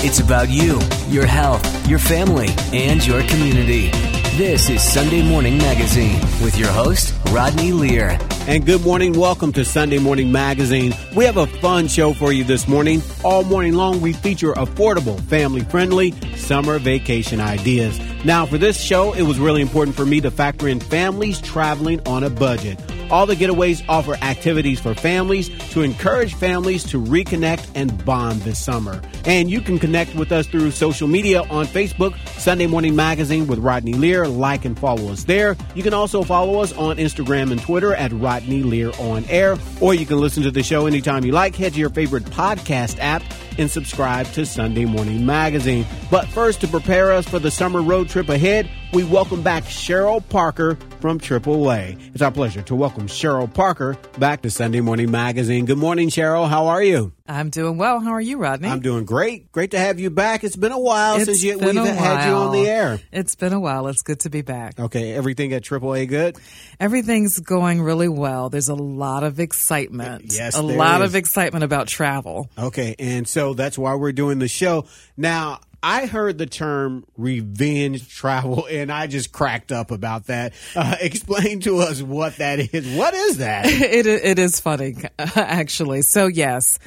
It's about you, your health, your family, and your community. This is Sunday Morning Magazine with your host, Rodney Lear. And good morning. Welcome to Sunday Morning Magazine. We have a fun show for you this morning. All morning long, we feature affordable, family friendly summer vacation ideas. Now, for this show, it was really important for me to factor in families traveling on a budget. All the getaways offer activities for families to encourage families to reconnect and bond this summer. And you can connect with us through social media on Facebook, Sunday Morning Magazine with Rodney Lear. Like and follow us there. You can also follow us on Instagram and Twitter at Rodney Lear on air, or you can listen to the show anytime you like. Head to your favorite podcast app and subscribe to Sunday Morning Magazine. But first, to prepare us for the summer road trip ahead, we welcome back Cheryl Parker from AAA. It's our pleasure to welcome Cheryl Parker back to Sunday Morning Magazine. Good morning, Cheryl. How are you? I'm doing well. How are you, Rodney? I'm doing great. Great to have you back. It's been a while It's since you, we've a had you on the air. It's been a while. It's good to be back. Okay, everything at AAA good? Everything's going really well. There's a lot of excitement. Yes, a lot is. of excitement about travel. Okay, and so that's why we're doing the show. Now, I heard the term revenge travel and I just cracked up about that. Uh, explain to us what that is. What is that? it it is funny, actually. So yes.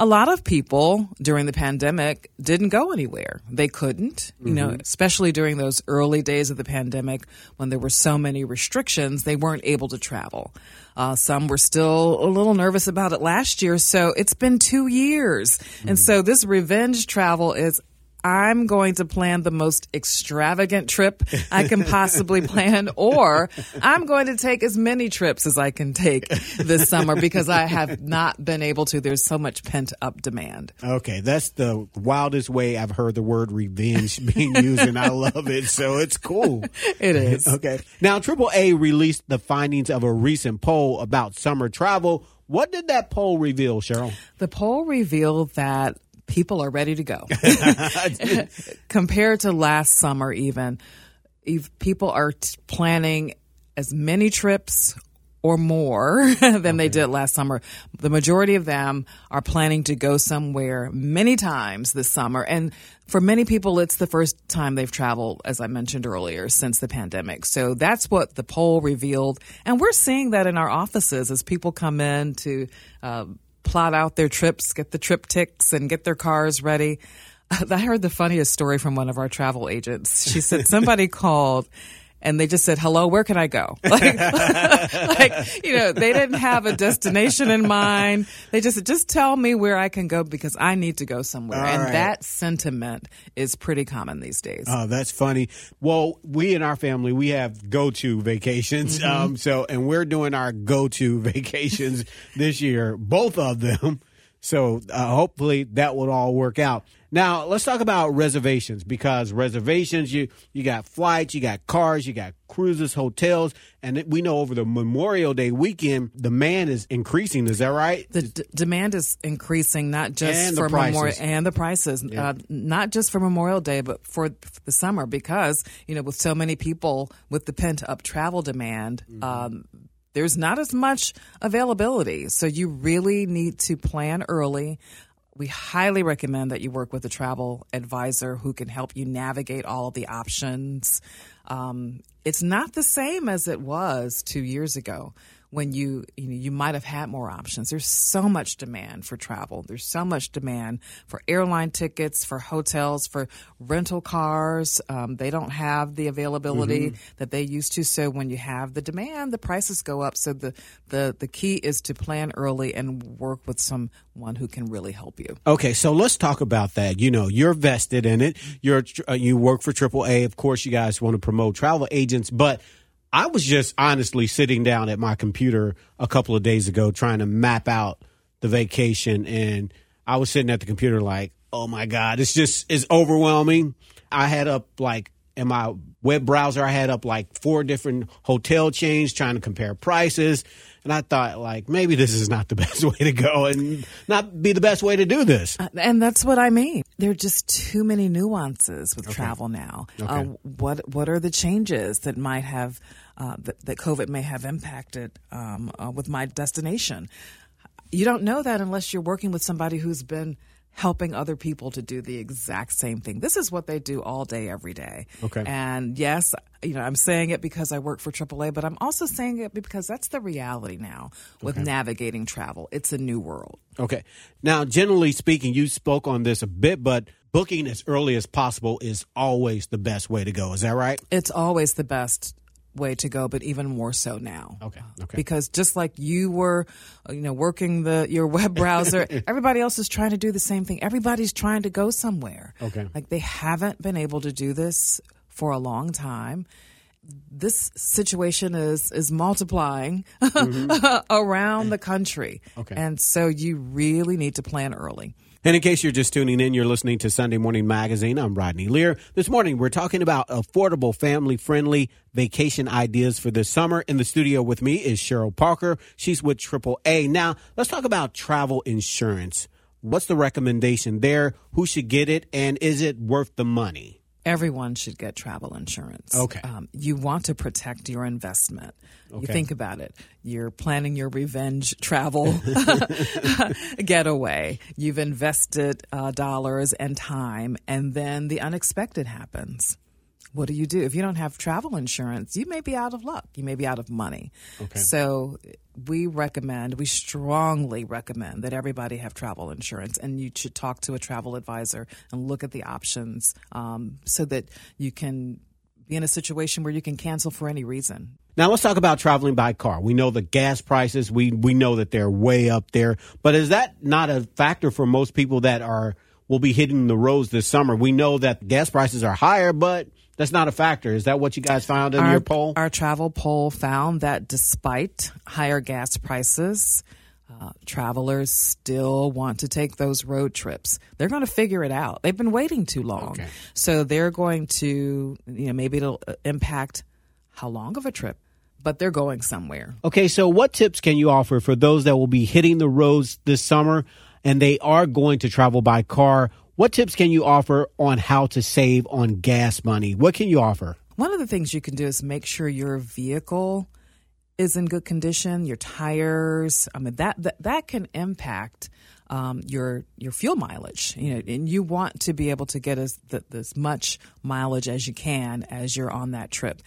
A lot of people during the pandemic didn't go anywhere. They couldn't, you know, especially during those early days of the pandemic when there were so many restrictions, they weren't able to travel. Uh, some were still a little nervous about it last year. So it's been two years. And so this revenge travel is I'm going to plan the most extravagant trip I can possibly plan, or I'm going to take as many trips as I can take this summer because I have not been able to. There's so much pent up demand. Okay, that's the wildest way I've heard the word revenge being used, and I love it. So it's cool. It is. Okay. Now, AAA released the findings of a recent poll about summer travel. What did that poll reveal, Cheryl? The poll revealed that people are ready to go. Compared to last summer, even, if people are t- planning as many trips or more than they did last summer. The majority of them are planning to go somewhere many times this summer. And for many people, it's the first time they've traveled, as I mentioned earlier, since the pandemic. So that's what the poll revealed. And we're seeing that in our offices as people come in to, uh, plot out their trips, get the TripTiks, and get their cars ready. I heard the funniest story from one of our travel agents. She said somebody called and they just said, hello, where can I go? Like, like, you know, they didn't have a destination in mind. They just said, just tell me where I can go because I need to go somewhere. All and right. that sentiment is pretty common these days. Oh, that's funny. Well, we in our family, we have go to vacations. Um, so, and we're doing our go to vacations this year, both of them. So, uh, hopefully that will all work out. Now, let's talk about reservations because reservations, you, you got flights, you got cars, you got cruises, hotels, and we know over the Memorial Day weekend, demand is increasing. Is that right? the d- demand is increasing not just And for Memorial and the prices, uh, not just for Memorial Day, but for the summer because you know with so many people with the pent up travel demand. Mm-hmm. Um, there's not as much availability, so you really need to plan early. We highly recommend that you work with a travel advisor who can help you navigate all the options. Um, it's not the same as it was two years ago when you you, know, you might have had more options. There's so much demand for travel. There's so much demand for airline tickets, for hotels, for rental cars. Um, they don't have the availability that they used to. So when you have the demand, the prices go up. So the the the key is to plan early and work with someone who can really help you. Okay, so let's talk about that. You know, you're vested in it. You're uh, you work for AAA. Of course, you guys want to promote travel agents, but I was just honestly sitting down at my computer a couple of days ago trying to map out the vacation, and I was sitting at the computer like, oh my god, it's just it's overwhelming. I had up like in my web browser, I had up like four different hotel chains trying to compare prices. And I thought, like, maybe this is not the best way to go and not be the best way to do this. And that's what I mean. There are just too many nuances with travel now. Uh, what What are the changes that might have uh, that, that COVID may have impacted um, uh, with my destination? You don't know that unless you're working with somebody who's been helping other people to do the exact same thing. This is what they do all day, every day. Okay. And yes, you know, I'm saying it because I work for AAA, but I'm also saying it because that's the reality now with navigating travel. It's a new world. Okay. Now, generally speaking, you spoke on this a bit, but booking as early as possible is always the best way to go. Is that right? It's always the best way to go, but even more so now. Okay, okay. Because just like you were, uh, you know, working the your web browser, everybody else is trying to do the same thing. Everybody's trying to go somewhere. Okay. Like they haven't been able to do this for a long time. This situation is is multiplying around the country. Mm-hmm. Okay. And so you really need to plan early. And in case you're just tuning in, you're listening to Sunday Morning Magazine. I'm Rodney Lear. This morning, we're talking about affordable, family friendly vacation ideas for this summer. In the studio with me is Cheryl Parker. She's with AAA. Now, let's talk about travel insurance. What's the recommendation there? Who should get it? And is it worth the money? Everyone should get travel insurance. Okay. Um, you want to protect your investment. Okay. You think about it. You're planning your revenge travel getaway. You've invested uh, dollars and time, and then the unexpected happens. What do you do? If you don't have travel insurance, you may be out of luck. You may be out of money. Okay. So we recommend, we strongly recommend that everybody have travel insurance, and you should talk to a travel advisor and look at the options um, so that you can be in a situation where you can cancel for any reason. Now let's talk about traveling by car. We know the gas prices. We we know that they're way up there. But is that not a factor for most people that are will be hitting the roads this summer? We know that gas prices are higher, but that's not a factor. Is that what you guys found in your poll? Our travel poll found that despite higher gas prices, uh, travelers still want to take those road trips. They're going to figure it out. They've been waiting too long. Okay. So they're going to, you know, maybe it'll uh, impact how long of a trip, but they're going somewhere. Okay, so what tips can you offer for those that will be hitting the roads this summer and they are going to travel by car? What tips can you offer on how to save on gas money? What can you offer? One of the things you can do is make sure your vehicle is in good condition, your tires. I mean that that, that can impact um, your your fuel mileage. You know, and you want to be able to get as as much mileage as you can as you're on that trip.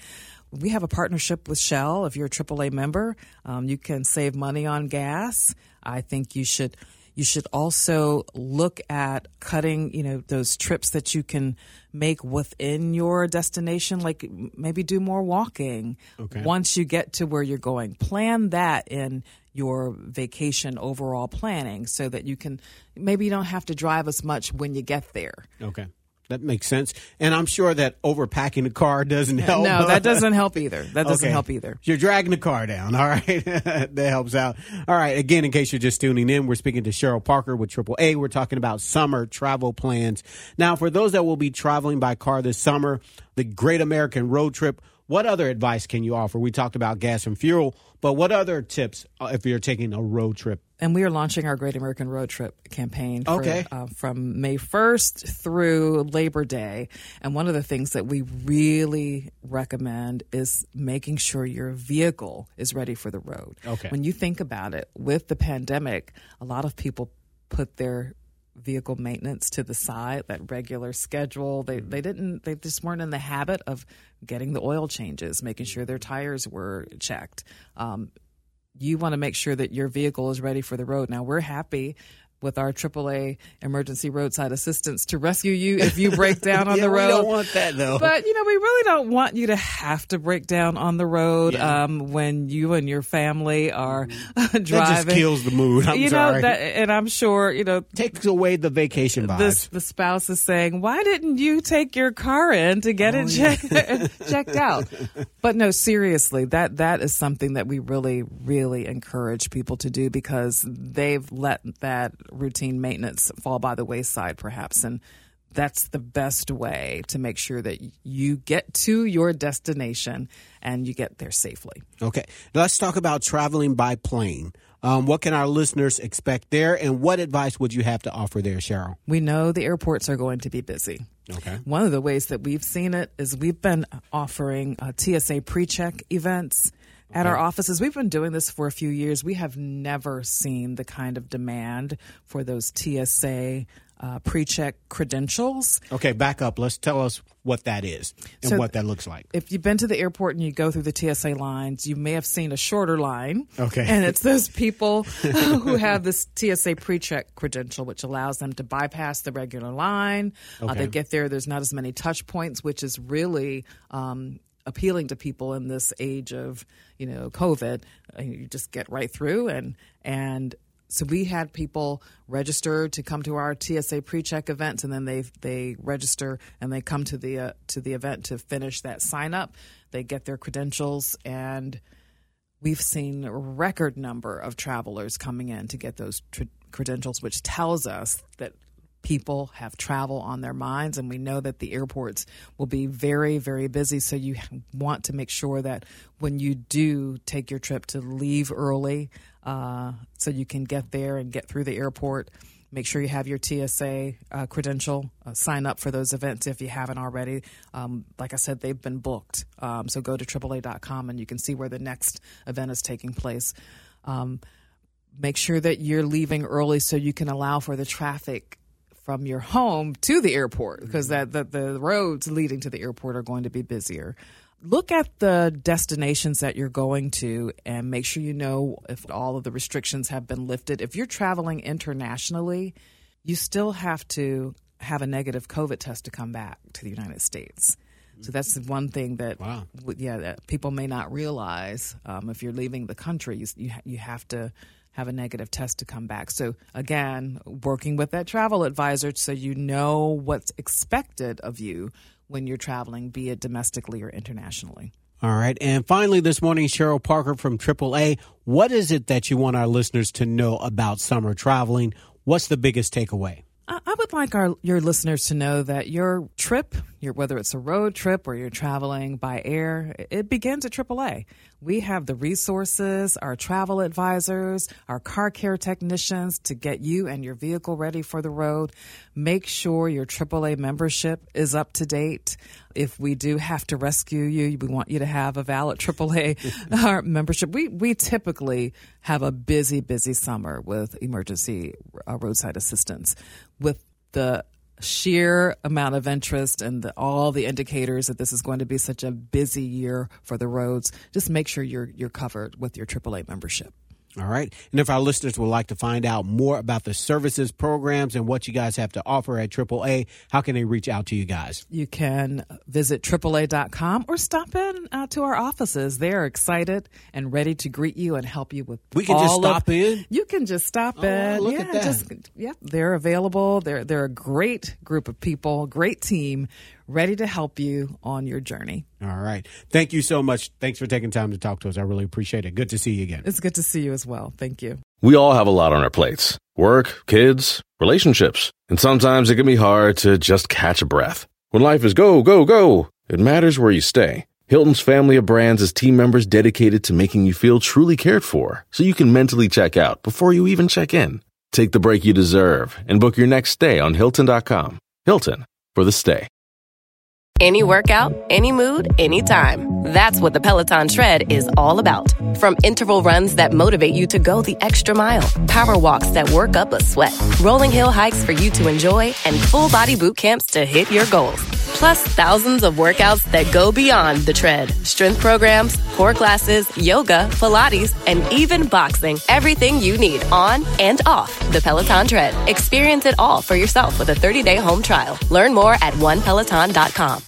We have a partnership with Shell. If you're a AAA member, um, you can save money on gas. I think you should you should also look at cutting, you know, those trips that you can make within your destination, like maybe do more walking Okay. once you get to where you're going. Plan that in your vacation overall planning so that you can maybe you don't have to drive as much when you get there. Okay. That makes sense. And I'm sure that overpacking the car doesn't help. No, that doesn't help either. That doesn't Okay. help either. You're dragging the car down. All right. that helps out. All right. Again, in case you're just tuning in, we're speaking to Cheryl Parker with AAA. We're talking about summer travel plans. Now, for those that will be traveling by car this summer, the Great American Road Trip, what other advice can you offer? We talked about gas and fuel, but what other tips uh, if you're taking a road trip? And we are launching our Great American Road Trip campaign for, Okay. uh, from May 1st through Labor Day. And one of the things that we really recommend is making sure your vehicle is ready for the road. Okay. When you think about it, with the pandemic, a lot of people put their vehicle maintenance to the side that regular schedule. They they didn't they just weren't in the habit of getting the oil changes making sure their tires were checked. Um, you want to make sure that your vehicle is ready for the road. Now, we're happy with our AAA emergency roadside assistance to rescue you if you break down on Yeah, the we road. don't want that, though. But you know, we really don't want you to have to break down on the road Yeah. um, when you and your family are driving. That just kills the mood. I'm you sorry. know, that, and I'm sure you know takes away the vacation vibes. this the spouse is saying, "Why didn't you take your car in to get Oh, it checked, checked out?" But no, seriously, that that is something that we really, really encourage people to do because they've let that routine maintenance fall by the wayside, perhaps, and that's the best way to make sure that you get to your destination and you get there safely. Okay, let's talk about traveling by plane. Um, what can our listeners expect there, and what advice would you have to offer there, Cheryl? We know the airports are going to be busy. Okay. One of the ways that we've seen it is we've been offering uh, TSA pre-check events at our offices. We've been doing this for a few years. We have never seen the kind of demand for those TSA uh, pre-check credentials. Okay, back up. Let's tell us what that is and So- what that looks like. If you've been to the airport and you go through the TSA lines, you may have seen a shorter line. Okay. And it's those people who have this TSA pre-check credential, which allows them to bypass the regular line. Uh, Okay. they get there. There's not as many touch points, which is really um, appealing to people in this age of you know COVID. Uh, You just get right through and and. So we had people register to come to our TSA pre-check events, and then they they register and they come to the uh, to the event to finish that sign up. They get their credentials, and we've seen a record number of travelers coming in to get those tr- credentials, which tells us that people have travel on their minds, and we know that the airports will be very, very busy. So you want to make sure that when you do take your trip to leave early, uh, so you can get there and get through the airport. Make sure you have your TSA uh, credential. Uh, sign up for those events if you haven't already. Um, like I said, they've been booked. Um, so go to AAA.com and you can see where the next event is taking place. Um, make sure that you're leaving early so you can allow for the traffic from your home to the airport because that the, the roads leading to the airport are going to be busier. Look at the destinations that you're going to and make sure you know if all of the restrictions have been lifted. If you're traveling internationally, you still have to have a negative COVID test to come back to the United States. So that's the one thing that, Wow. yeah, that people may not realize. Um, if you're leaving the country, you, you you have to have a negative test to come back. So again, working with that travel advisor so you know what's expected of you when you're traveling, be it domestically or internationally. All right. And finally, this morning, Cheryl Parker from AAA. What is it that you want our listeners to know about summer traveling? What's the biggest takeaway? I I would like our your listeners to know that your trip, your whether it's a road trip or you're traveling by air, it begins at AAA. We have the resources, our travel advisors, our car care technicians to get you and your vehicle ready for the road. Make sure your AAA membership is up to date. If we do have to rescue you, we want you to have a valid AAA uh, membership. We we typically have a busy, busy summer with emergency uh, roadside assistance. With the sheer amount of interest and the, all the indicators that this is going to be such a busy year for the roads, just make sure you're you're covered with your AAA membership. All right. And if our listeners would like to find out more about the services, programs, and what you guys have to offer at AAA, how can they reach out to you guys? You can visit AAA.com or stop in uh, to our offices. They're excited and ready to greet you and help you with. We can just all of- stop in? You can just stop Oh, in. look yeah, at that. Just, yeah, they're available. They're they're a great group of people, great team, ready to help you on your journey. All right. Thank you so much. Thanks for taking time to talk to us. I really appreciate it. Good to see you again. It's good to see you as well. Thank you. We all have a lot on our plates work, kids, relationships, and sometimes it can be hard to just catch a breath. When life is go, go, go, it matters where you stay. Hilton's family of brands is team members dedicated to making you feel truly cared for so you can mentally check out before you even check in. Take the break you deserve and book your next stay on Hilton.com. Hilton for the stay. Any workout, any mood, anytime. That's what the Peloton Tread is all about. From interval runs that motivate you to go the extra mile, power walks that work up a sweat, rolling hill hikes for you to enjoy, and full body boot camps to hit your goals. Plus, thousands of workouts that go beyond the tread. Strength programs, core classes, yoga, Pilates, and even boxing. Everything you need on and off the Peloton Tread. Experience it all for yourself with a 30 day home trial. Learn more at onepeloton.com.